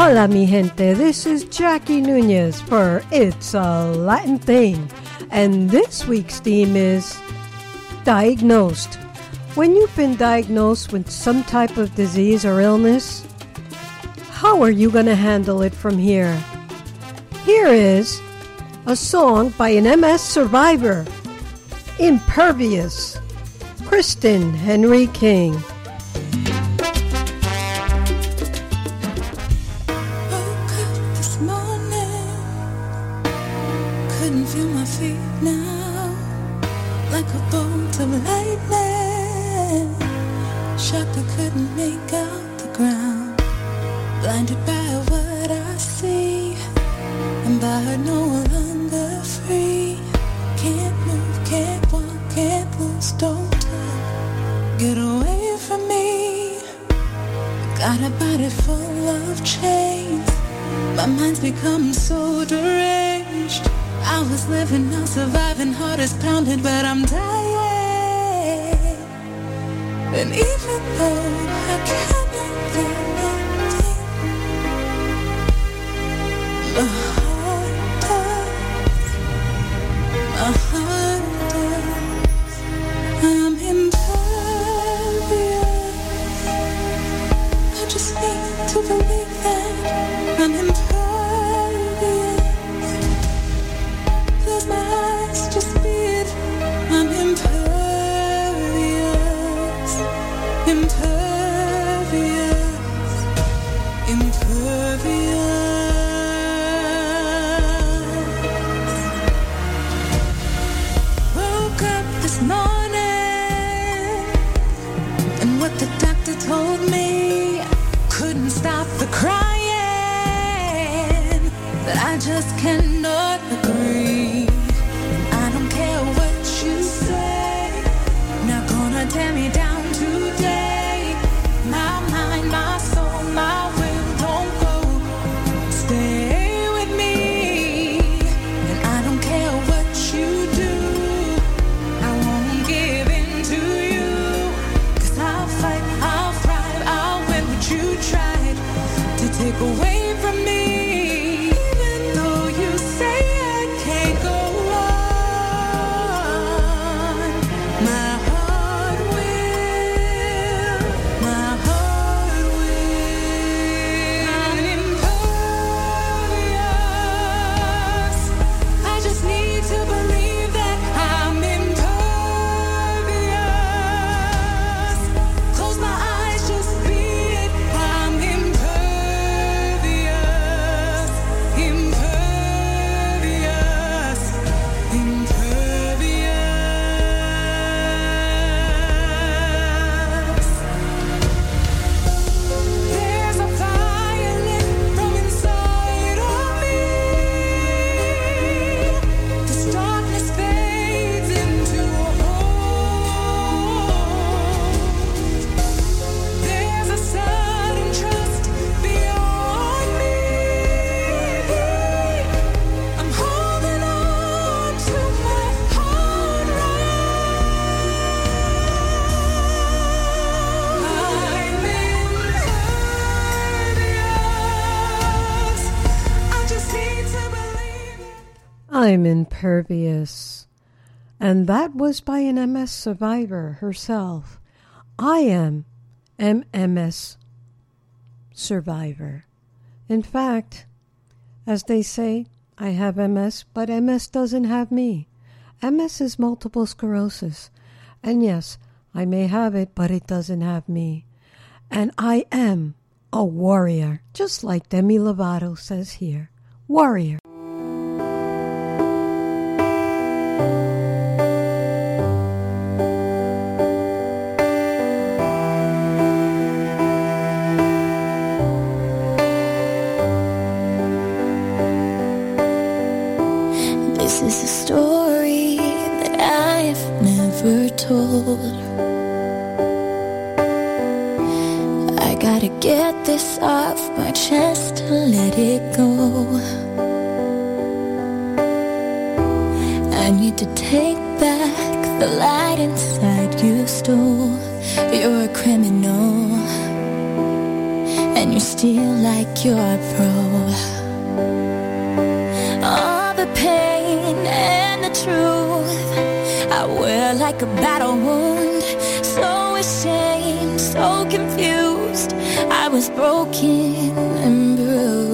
Hola, mi gente. This is Jackie Nunez for It's a Latin Thing. And this week's theme is Diagnosed. When you've been diagnosed with some type of disease or illness, how are you going to handle it from here? Here is a song by an MS survivor, Impervious, Kristen Henry King. Impervious. And that was by an MS survivor herself. I am an MS survivor. In fact, as they say, I have MS, but MS doesn't have me. MS is multiple sclerosis. And yes, I may have it, but it doesn't have me. And I am a warrior, just like Demi Lovato says here. Warrior. Broken and bruised.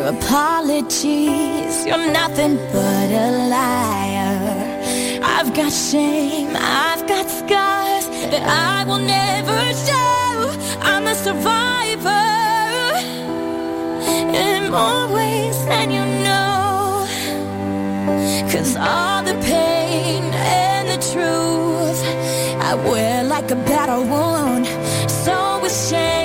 Your apologies. You're nothing but a liar. I've got shame, I've got scars that I will never show. I'm a survivor in more ways than you know. Cause all the pain and the truth I wear like a battle wound. So ashamed,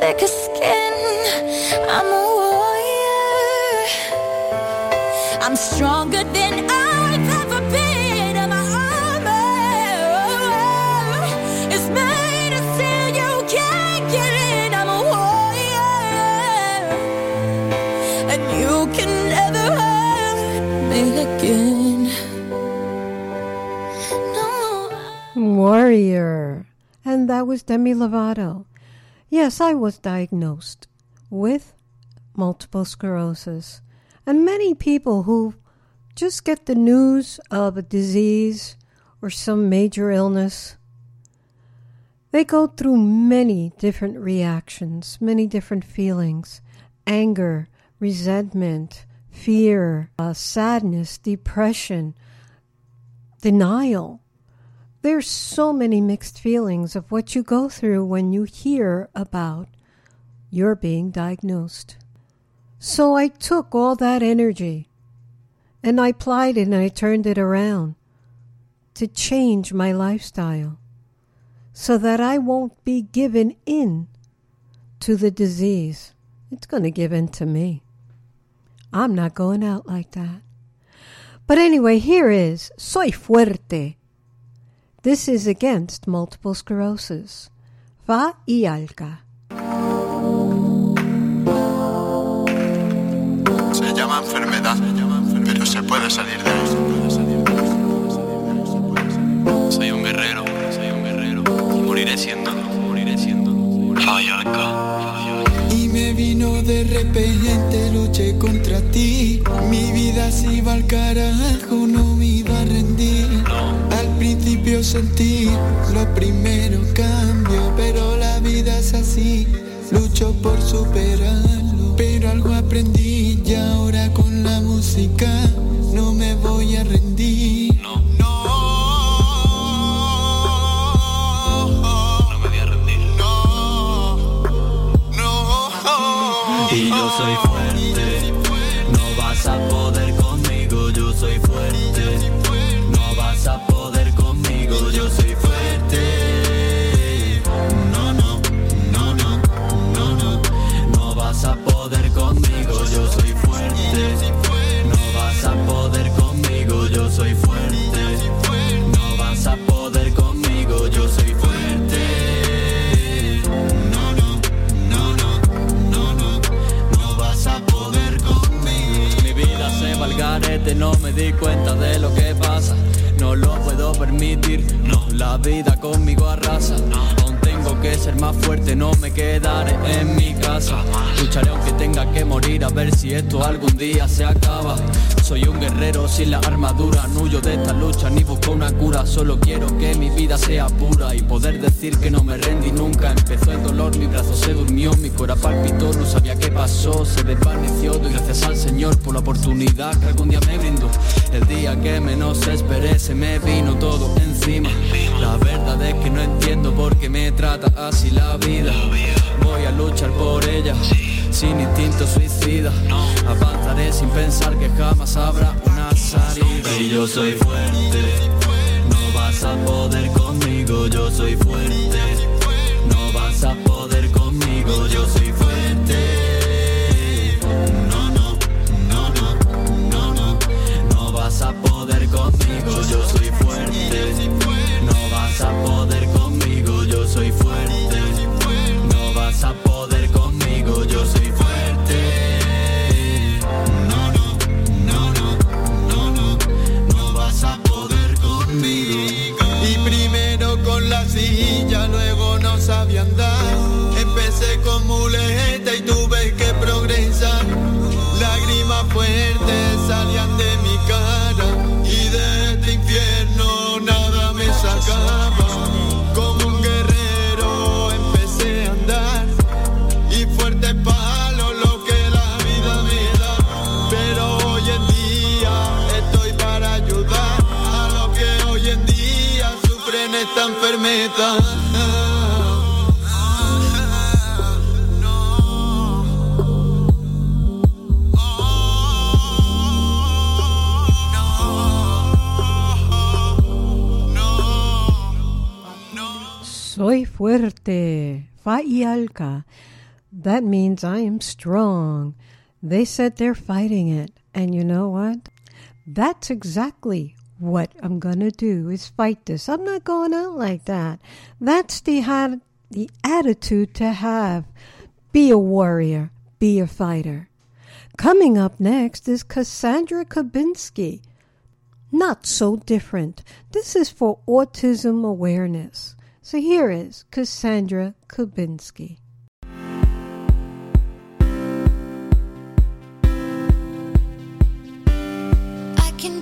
thicker skin. I'm a warrior. I'm stronger than That was Demi Lovato. Yes, I was diagnosed with multiple sclerosis. And many people who just get the news of a disease or some major illness, they go through many different reactions, many different feelings anger, resentment, fear, uh, sadness, depression, denial. There's so many mixed feelings of what you go through when you hear about your being diagnosed. So I took all that energy and I applied it and I turned it around to change my lifestyle so that I won't be given in to the disease. It's going to give in to me. I'm not going out like that. But anyway, here is Soy Fuerte. This is against multiple sclerosis. Va y alca. Se llama enfermedad, pero se puede salir de esto. Soy un guerrero, soy un guerrero. Y moriré siéndolo, moriré. Fayalca. Y me vino de repente, luché contra ti. Mi vida se iba al carajo, no me iba a rendir. Al principio sentí lo primero cambio, pero la vida es así. Lucho por superarlo, pero algo aprendí y ahora con la música me di cuenta de lo que pasa. No lo puedo permitir, no. La vida conmigo arrasa. No tengo que ser más fuerte, no me quedaré en mi casa. Lucharé aunque tenga que morir, a ver si esto algún día se acaba. Soy un guerrero sin la armadura, no huyo de esta lucha ni busco una cura. Solo quiero que mi vida sea pura y poder decir que no me rendí nunca. Empecé mi brazo se durmió, mi cora palpitó, no sabía qué pasó, se desvaneció. Doy gracias al Señor por la oportunidad que algún día me brindó. El día que menos esperé se me vino todo encima. La verdad es que no entiendo por qué me trata así la vida. Voy a luchar por ella sin instinto suicida. Avanzaré sin pensar que jamás habrá una salida. Y yo soy fuerte, no vas a poder conmigo, yo soy fuerte. Fuerte. Fa'ialka. That means I am strong. They said they're fighting it. And you know what? That's exactly what I'm going to do is fight this. I'm not going out like that. That's the had the attitude to have. Be a warrior, be a fighter. Coming up next is Cassandra Kabinski. Not so different. This is for autism awareness. So here is Cassandra Kubinski. I can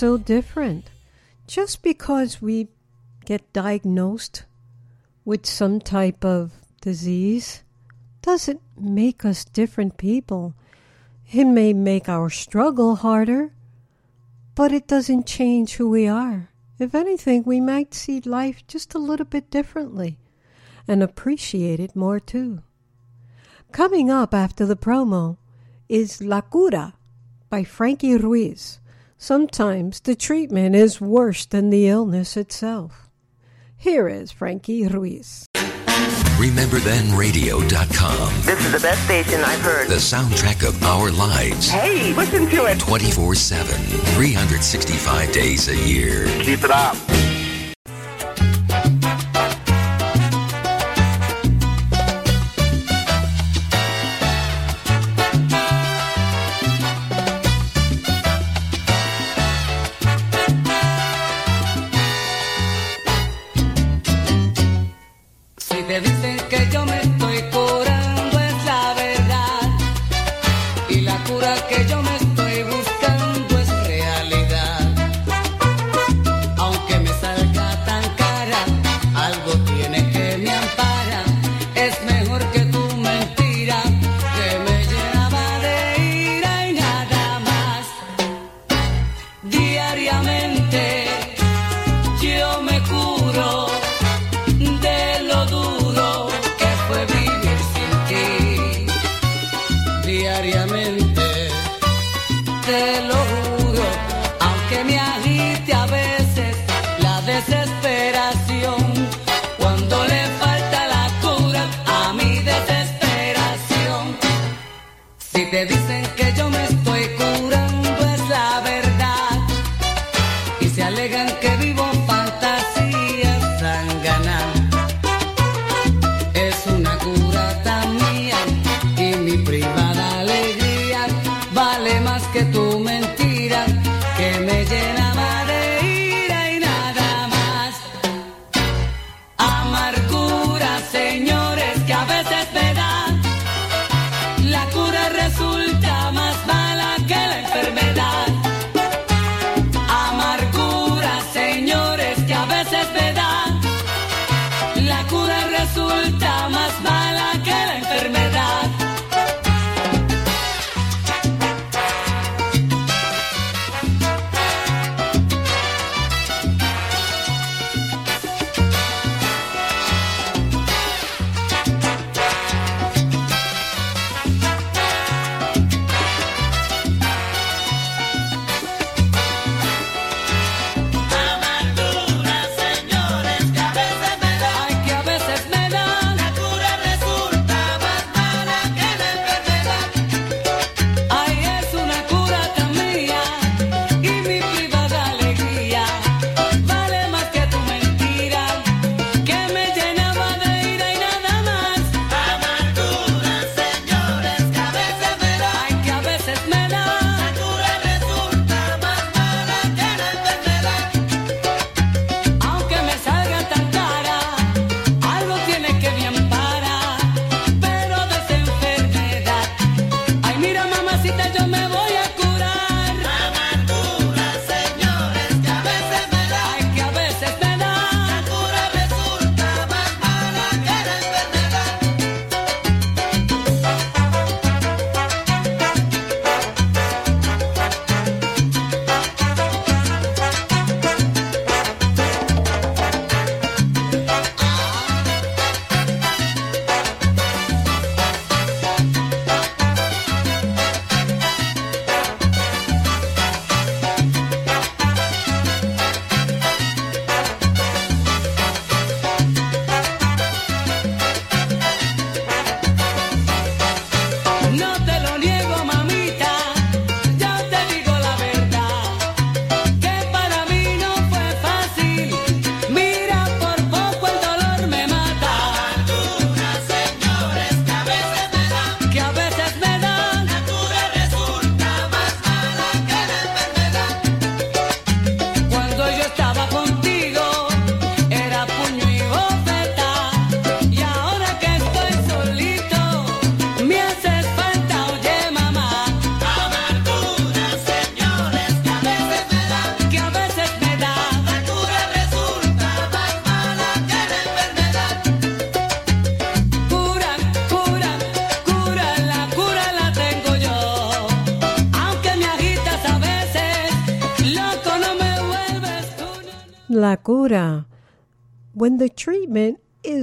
so different. Just because we get diagnosed with some type of disease doesn't make us different people. It may make our struggle harder, but it doesn't change who we are. If anything, we might see life just a little bit differently and appreciate it more too. Coming up after the promo is La Cura by Frankie Ruiz. Sometimes the treatment is worse than the illness itself. Here is Frankie Ruiz. RememberThenRadio.com. This is the best station I've heard. The soundtrack of our lives. Hey, listen to it. 24 7, 365 days a year. Keep it up.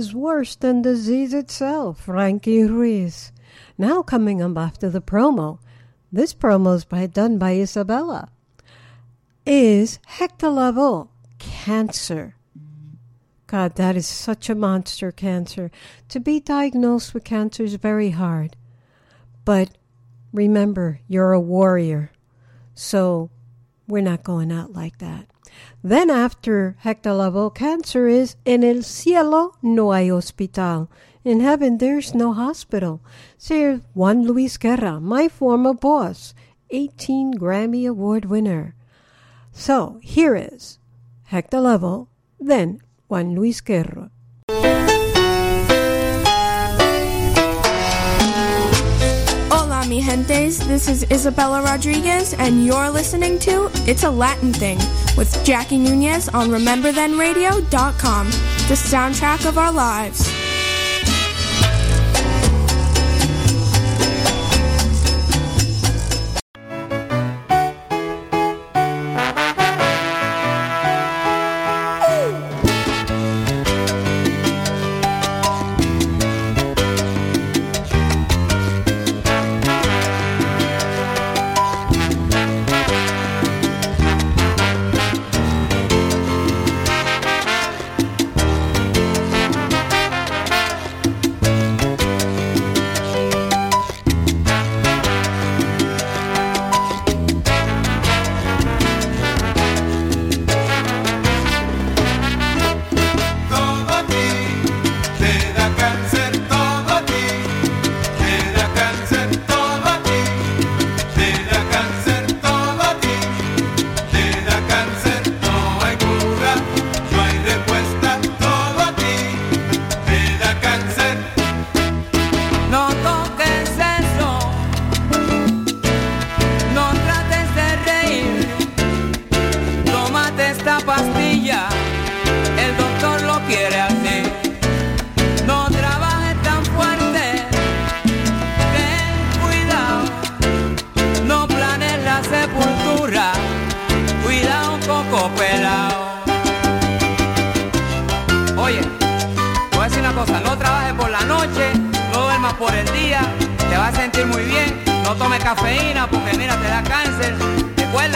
is worse than disease itself, Frankie Ruiz. Now coming up after the promo, this promo is by, done by Isabella, is Hector cancer. God, that is such a monster cancer. To be diagnosed with cancer is very hard. But remember, you're a warrior. So we're not going out like that. Then after Hector Lavoe cancer is in el cielo no hay hospital. In heaven there's no hospital. Sir Juan Luis Guerra, my former boss, 18 Grammy Award winner. So here is Hector Lavoe, then Juan Luis Guerra. Hola, mi gentes. This is Isabella Rodriguez, and you're listening to It's a Latin Thing with Jackie Nunez on RememberThenRadio.com, the soundtrack of our lives.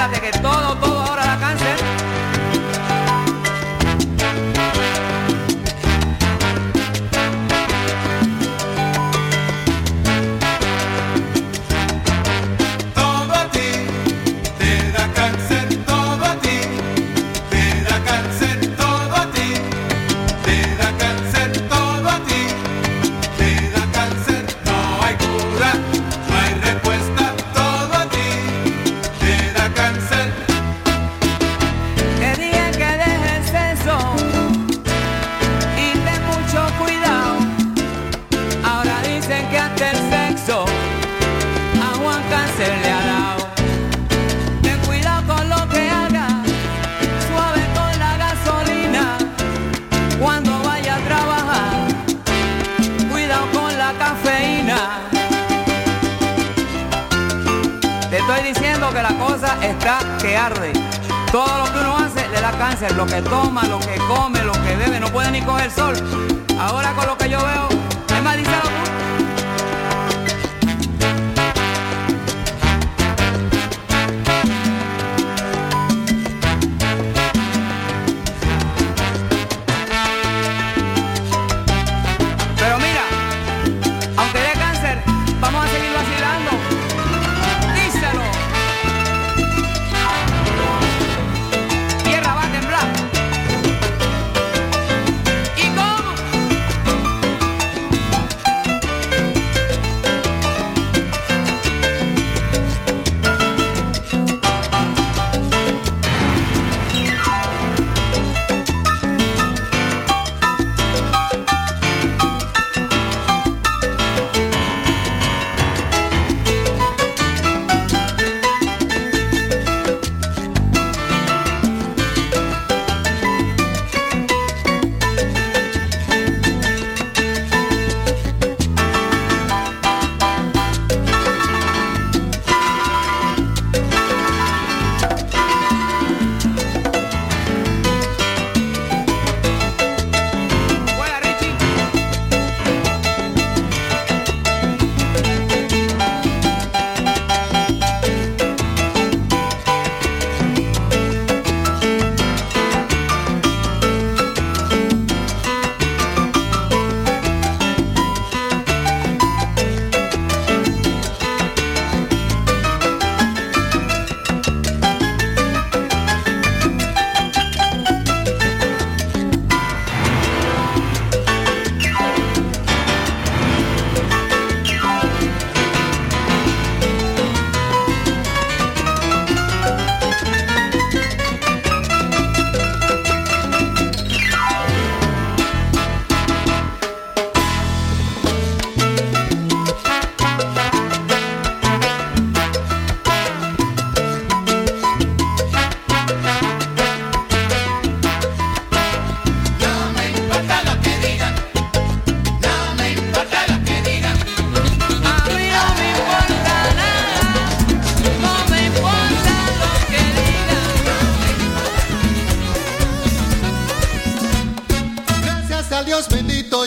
Fíjate que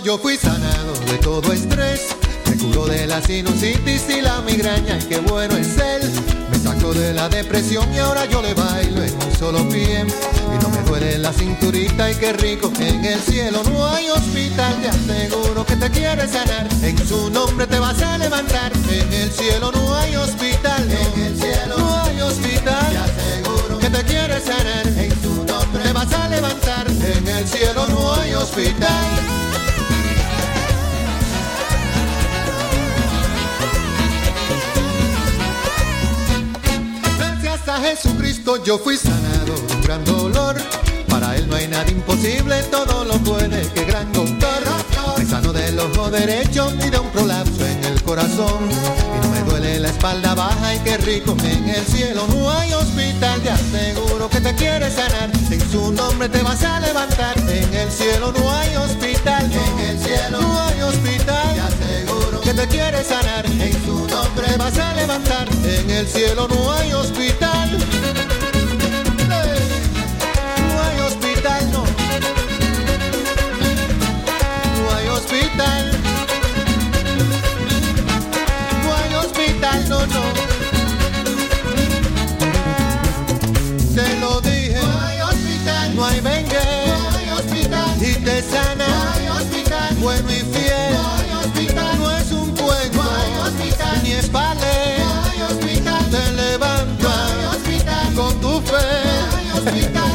yo fui sanado de todo estrés. Me curó de la sinusitis y la migraña, y qué bueno es él. Me sacó de la depresión y ahora yo le bailo en un solo pie. Y no me duele la cinturita y qué rico en el cielo no hay hospital. Te aseguro que te quiere sanar, en su nombre te vas a levantar. En el cielo no hay hospital, en el cielo no hay hospital. Te aseguro que te quiere sanar, en su te vas a levantar. En el cielo no hay hospital. Gracias a Jesucristo yo fui sanado un gran dolor. Para él no hay nada imposible, todo lo puede, que gran doctor. Me sano del ojo derecho y de un prolapso en el corazón. Espalda baja y qué rico en el cielo. No hay hospital, te aseguro que te quiere sanar. En su nombre te vas a levantar. En el cielo no hay hospital. En el cielo no hay hospital. Te aseguro que te quiere sanar. En su nombre te vas a levantar. En el cielo no hay hospital. Hospital. Te levanta. Hospital. Con tu fe. Hospital.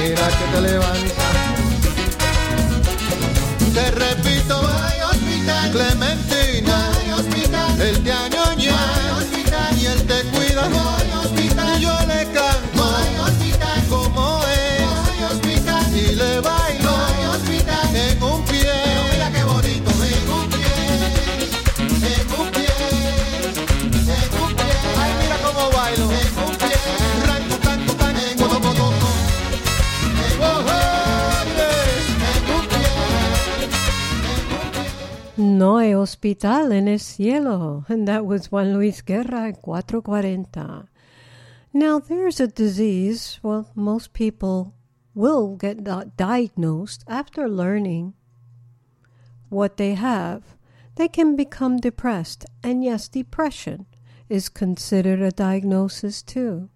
Mira que te levanta. No hay hospital en el cielo. And that was Juan Luis Guerra, 440. Now, there's a disease, well, most people will get diagnosed after learning what they have. They can become depressed. And yes, depression is considered a diagnosis too.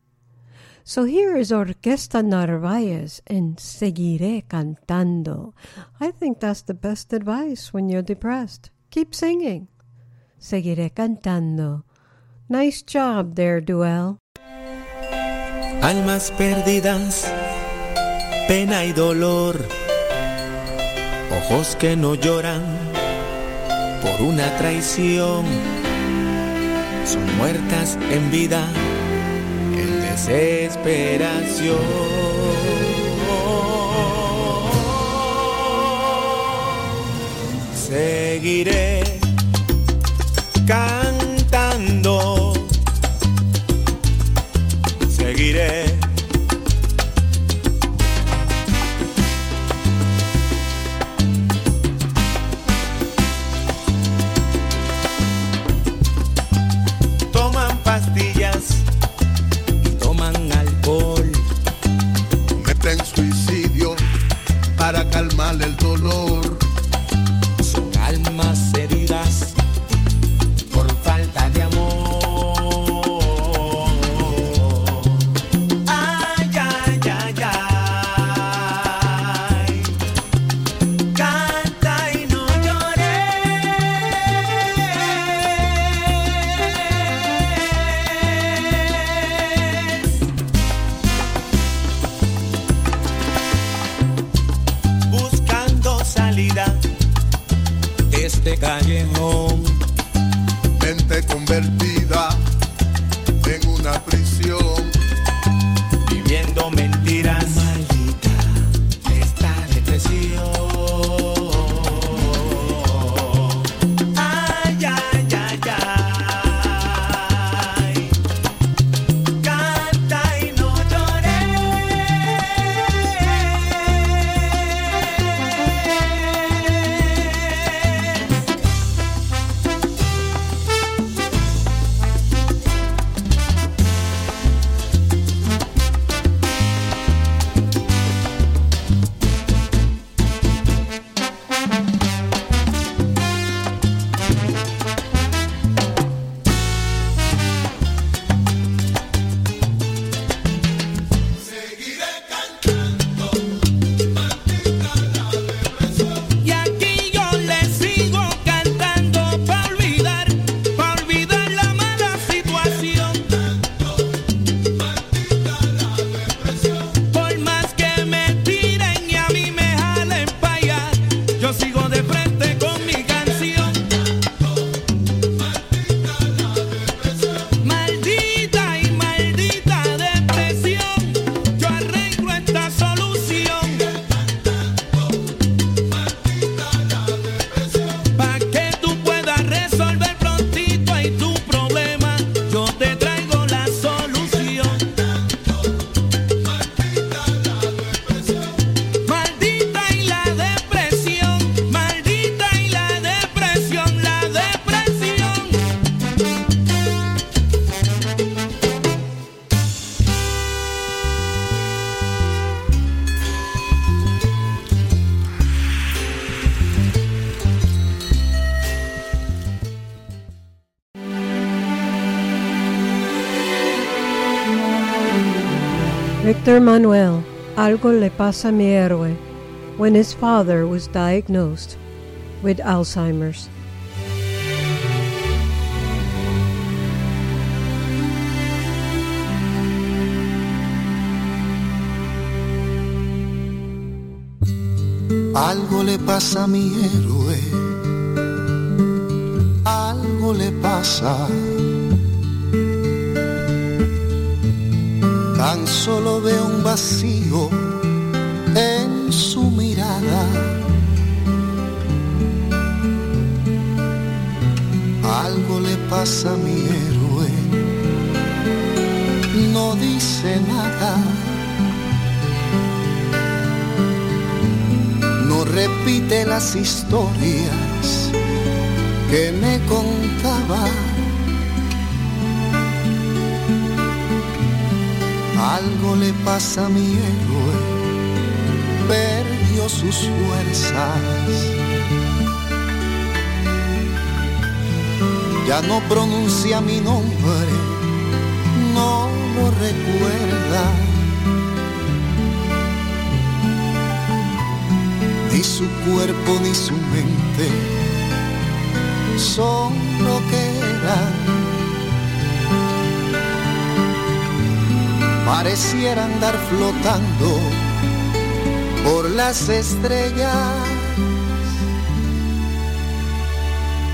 So here is Orquesta Narváez and Seguiré Cantando. I think that's the best advice when you're depressed. Keep singing. Seguiré cantando. Nice job there, Duel. Almas perdidas, pena y dolor, ojos que no lloran por una traición, son muertas en vida, en desesperación. Seguiré cantando, seguiré. Algo le pasa a mi héroe, when his father was diagnosed with Alzheimer's. Algo le pasa a mi héroe, algo le pasa. Tan solo veo un vacío en su mirada. Algo le pasa a mi héroe, no dice nada. no repite las historias que me contaba. Algo le pasa a mi héroe, perdió sus fuerzas. Ya no pronuncia mi nombre, no lo recuerda. ni su cuerpo ni su mente son lo que eran. Pareciera andar flotando por las estrellas.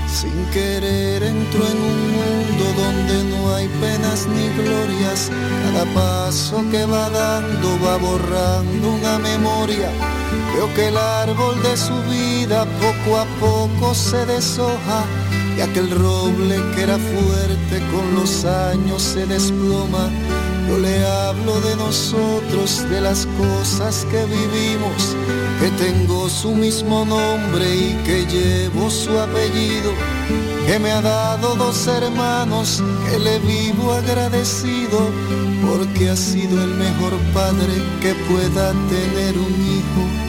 Sin querer entro en un mundo donde no hay penas ni glorias. Cada paso que va dando va borrando una memoria Veo que el árbol de su vida poco a poco se deshoja y aquel roble que era fuerte con los años se desploma. Yo le hablo de nosotros, de las cosas que vivimos, que tengo su mismo nombre y que llevo su apellido, que me ha dado dos hermanos, que le vivo agradecido, porque ha sido el mejor padre que pueda tener un hijo.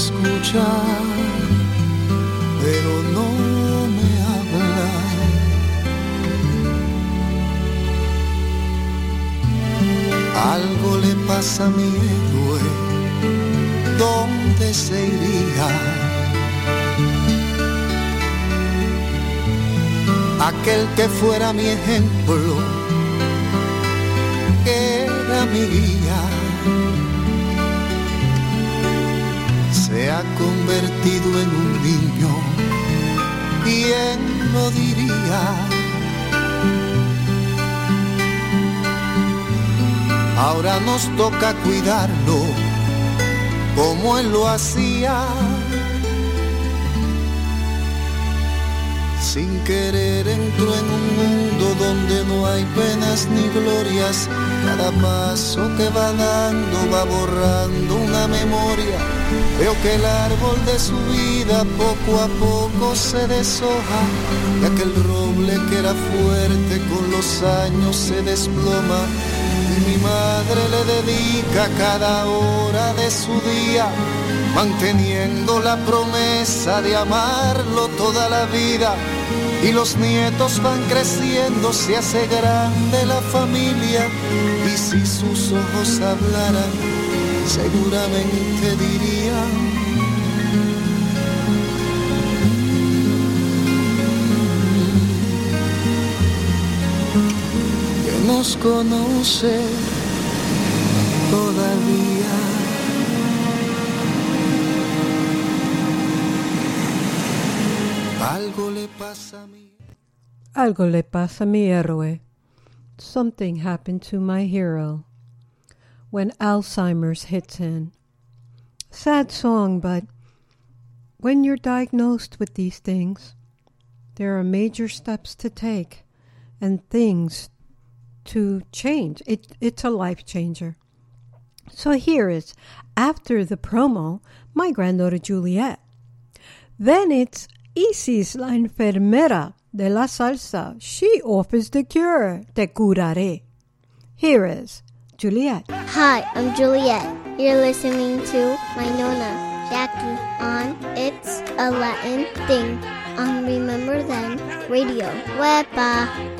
Escucha, a mi ¿dónde se iría? Aquel que fuera mi ejemplo, que era mi guía se ha convertido en un niño. ¿Quién lo diría? Ahora nos toca cuidarlo como él lo hacía. Sin querer entró en un mundo donde no hay penas ni glorias. Cada paso que va dando va borrando una memoria. Veo que el árbol de su vida poco a poco se deshoja. Y aquel roble que era fuerte con los años se desploma. Madre le dedica cada hora de su día manteniendo la promesa de amarlo toda la vida. Y los nietos van creciendo, se hace grande la familia. Y si sus ojos hablaran, seguramente dirían. nos conoce Algo le pasa mi héroe. Something happened to my hero when Alzheimer's hits in. Sad song, but when you're diagnosed with these things, there are major steps to take and things to change. It, it's a life changer. So here is, after the promo, my granddaughter Juliet. Then it's Isis, la enfermera de la salsa. She offers the cure, te curaré. Here is Juliet. Hi, I'm Juliet. You're listening to my Nona, Jackie, on It's a Latin Thing on Remember Then Radio. Wepa.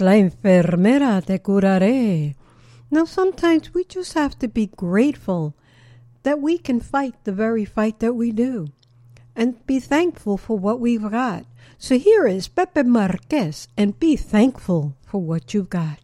la enfermera, te curaré. Now, sometimes we just have to be grateful that we can fight the very fight that we do and be thankful for what we've got. So here is Pepe Marquez and be thankful for what you've got.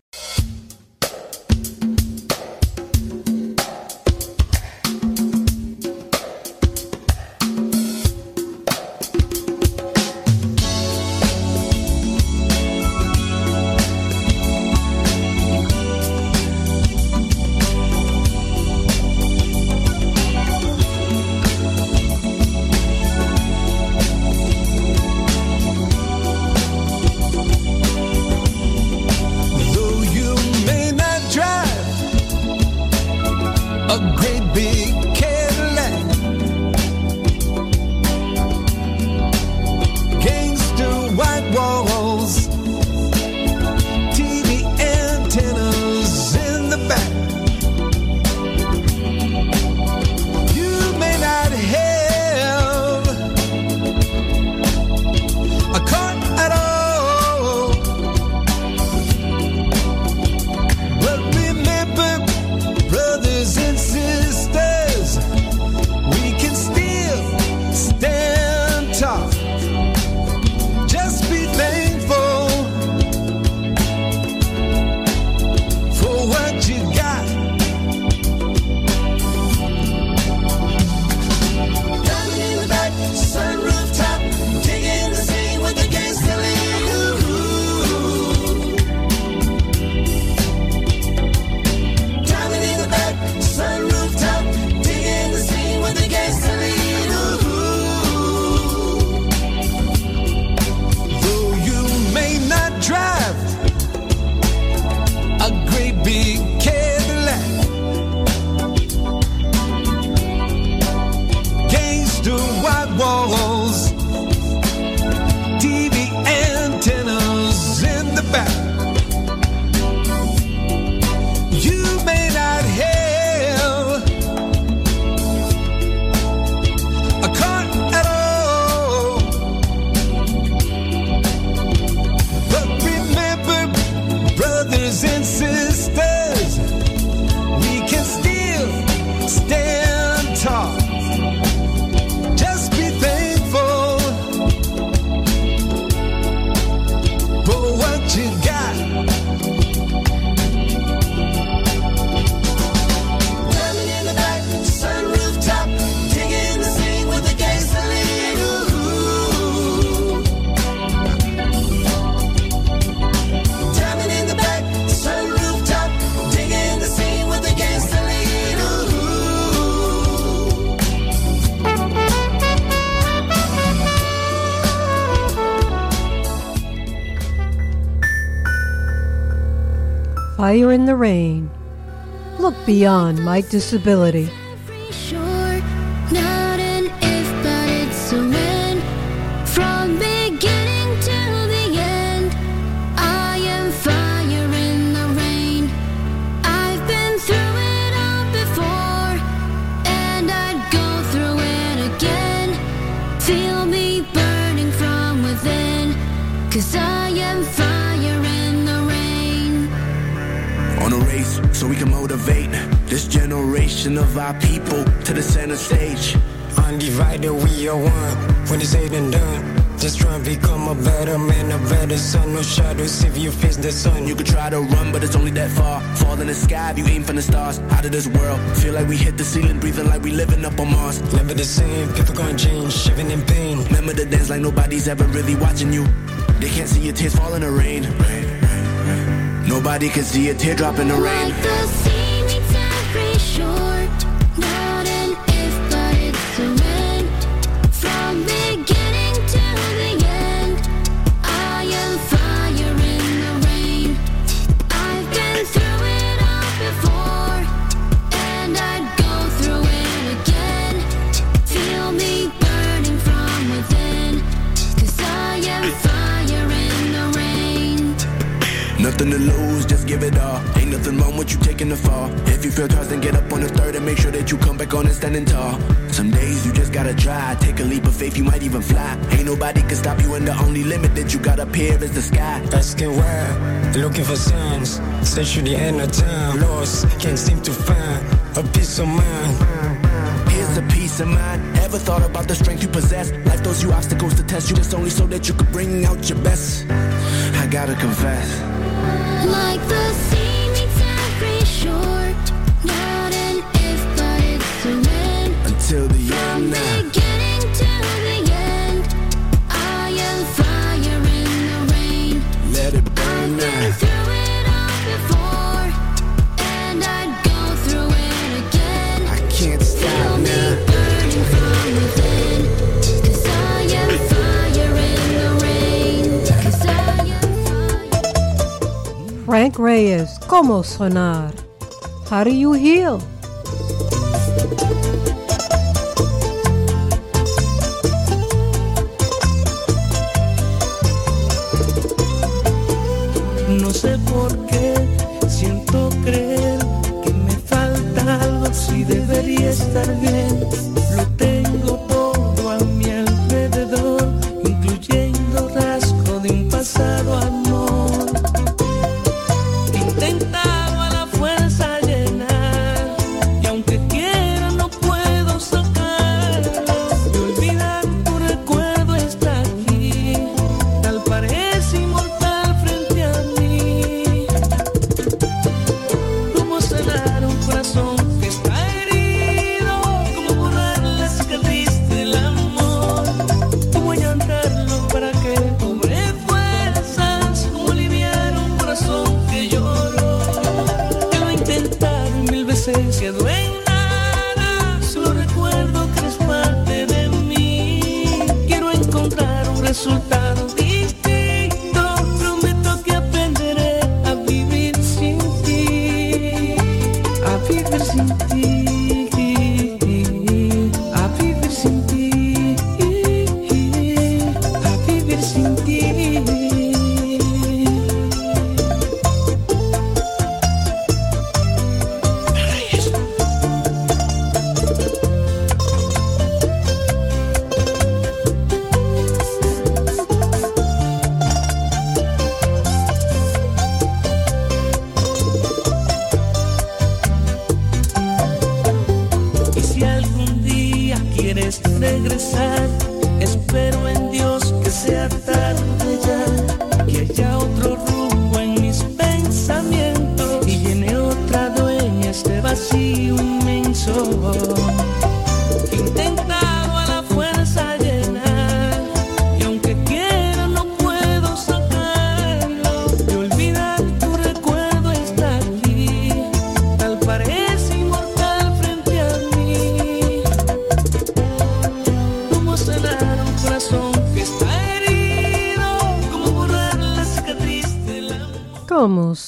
Fire in the Rain. Look beyond my disability. No shadows if you face the sun. You could try to run, but it's only that far. Fall in the sky if you aim from the stars. Out of this world, feel like we hit the ceiling, breathing like we living up on Mars. Never the same, people gonna change, shivering in pain. Remember the dance like nobody's ever really watching you. They can't see your tears fall in the rain. Nobody can see a teardrop in the rain. Nothing to lose, just give it all. Ain't nothing wrong with you taking the fall. If you feel tossed, then get up on the third and make sure that you come back on and standing tall. Some days you just gotta try. Take a leap of faith, you might even fly. Ain't nobody can stop you, and the only limit that you got up here is the sky. Asking where, looking for signs. Search to the end of time. Lost, can't seem to find a peace of mind. Here's a peace of mind. Ever thought about the strength you possess? Life throws you obstacles to test you. It's only so that you could bring out your best. I gotta confess till the Frank Reyes, ¿Cómo sonar? How do you heal? No sé por qué siento creer que me falta algo si debería estar bien.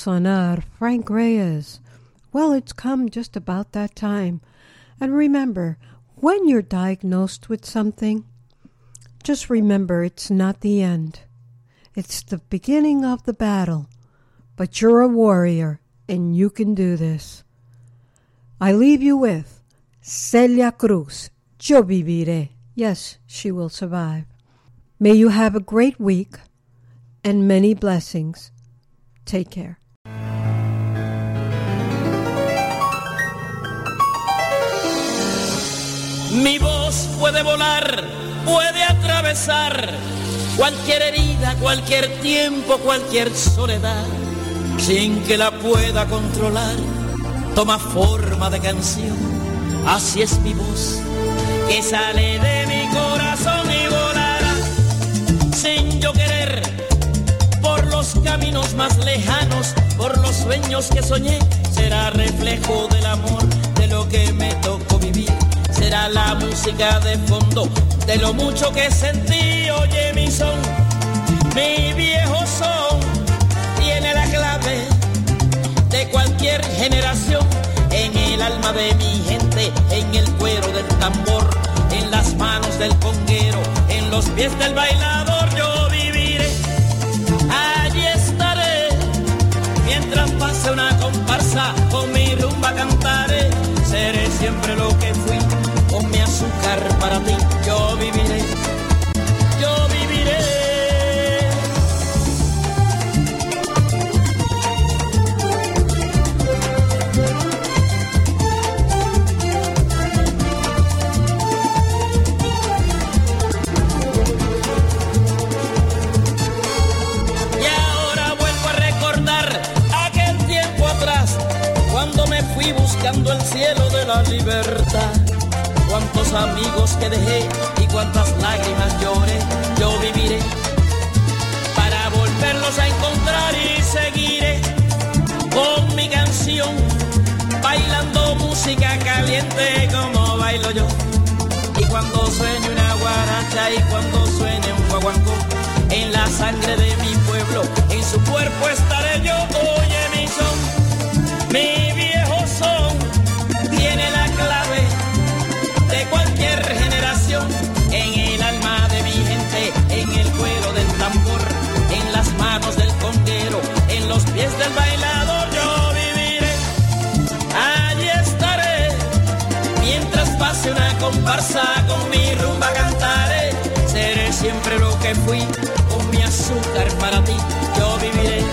Sonar, Frank Reyes. Well, it's come just about that time. And remember, when you're diagnosed with something, just remember it's not the end. It's the beginning of the battle. But you're a warrior, and you can do this. I leave you with Celia Cruz. Yo viviré. Yes, she will survive. May you have a great week and many blessings. Take care. Mi voz puede volar, puede atravesar cualquier herida, cualquier tiempo, cualquier soledad, sin que la pueda controlar. Toma forma de canción, así es mi voz, que sale de mi corazón y volará, sin yo querer, los caminos más lejanos, por los sueños que soñé, será reflejo del amor, de lo que me tocó vivir será la música de fondo de lo mucho que sentí. Oye, mi son, mi viejo son, tiene la clave de cualquier generación. En el alma de mi gente, en el cuero del tambor, en las manos del conguero, en los pies del bailador, lo que fui con mi azúcar para ti. Yo viviré, yo viviré. Y ahora vuelvo a recordar aquel tiempo atrás, cuando me fui buscando el cielo la libertad cuántos amigos que dejé y cuántas lágrimas lloré, yo viviré para volverlos a encontrar y seguiré con mi canción, bailando música caliente como bailo yo. Y cuando suene una guaracha y cuando suene un guaguancó, en la sangre de mi pueblo, en su cuerpo estaré yo. Oye mi son, mi pies del bailador, yo viviré, allí estaré, mientras pase una comparsa con mi rumba cantaré, seré siempre lo que fui, con mi azúcar para ti, yo viviré,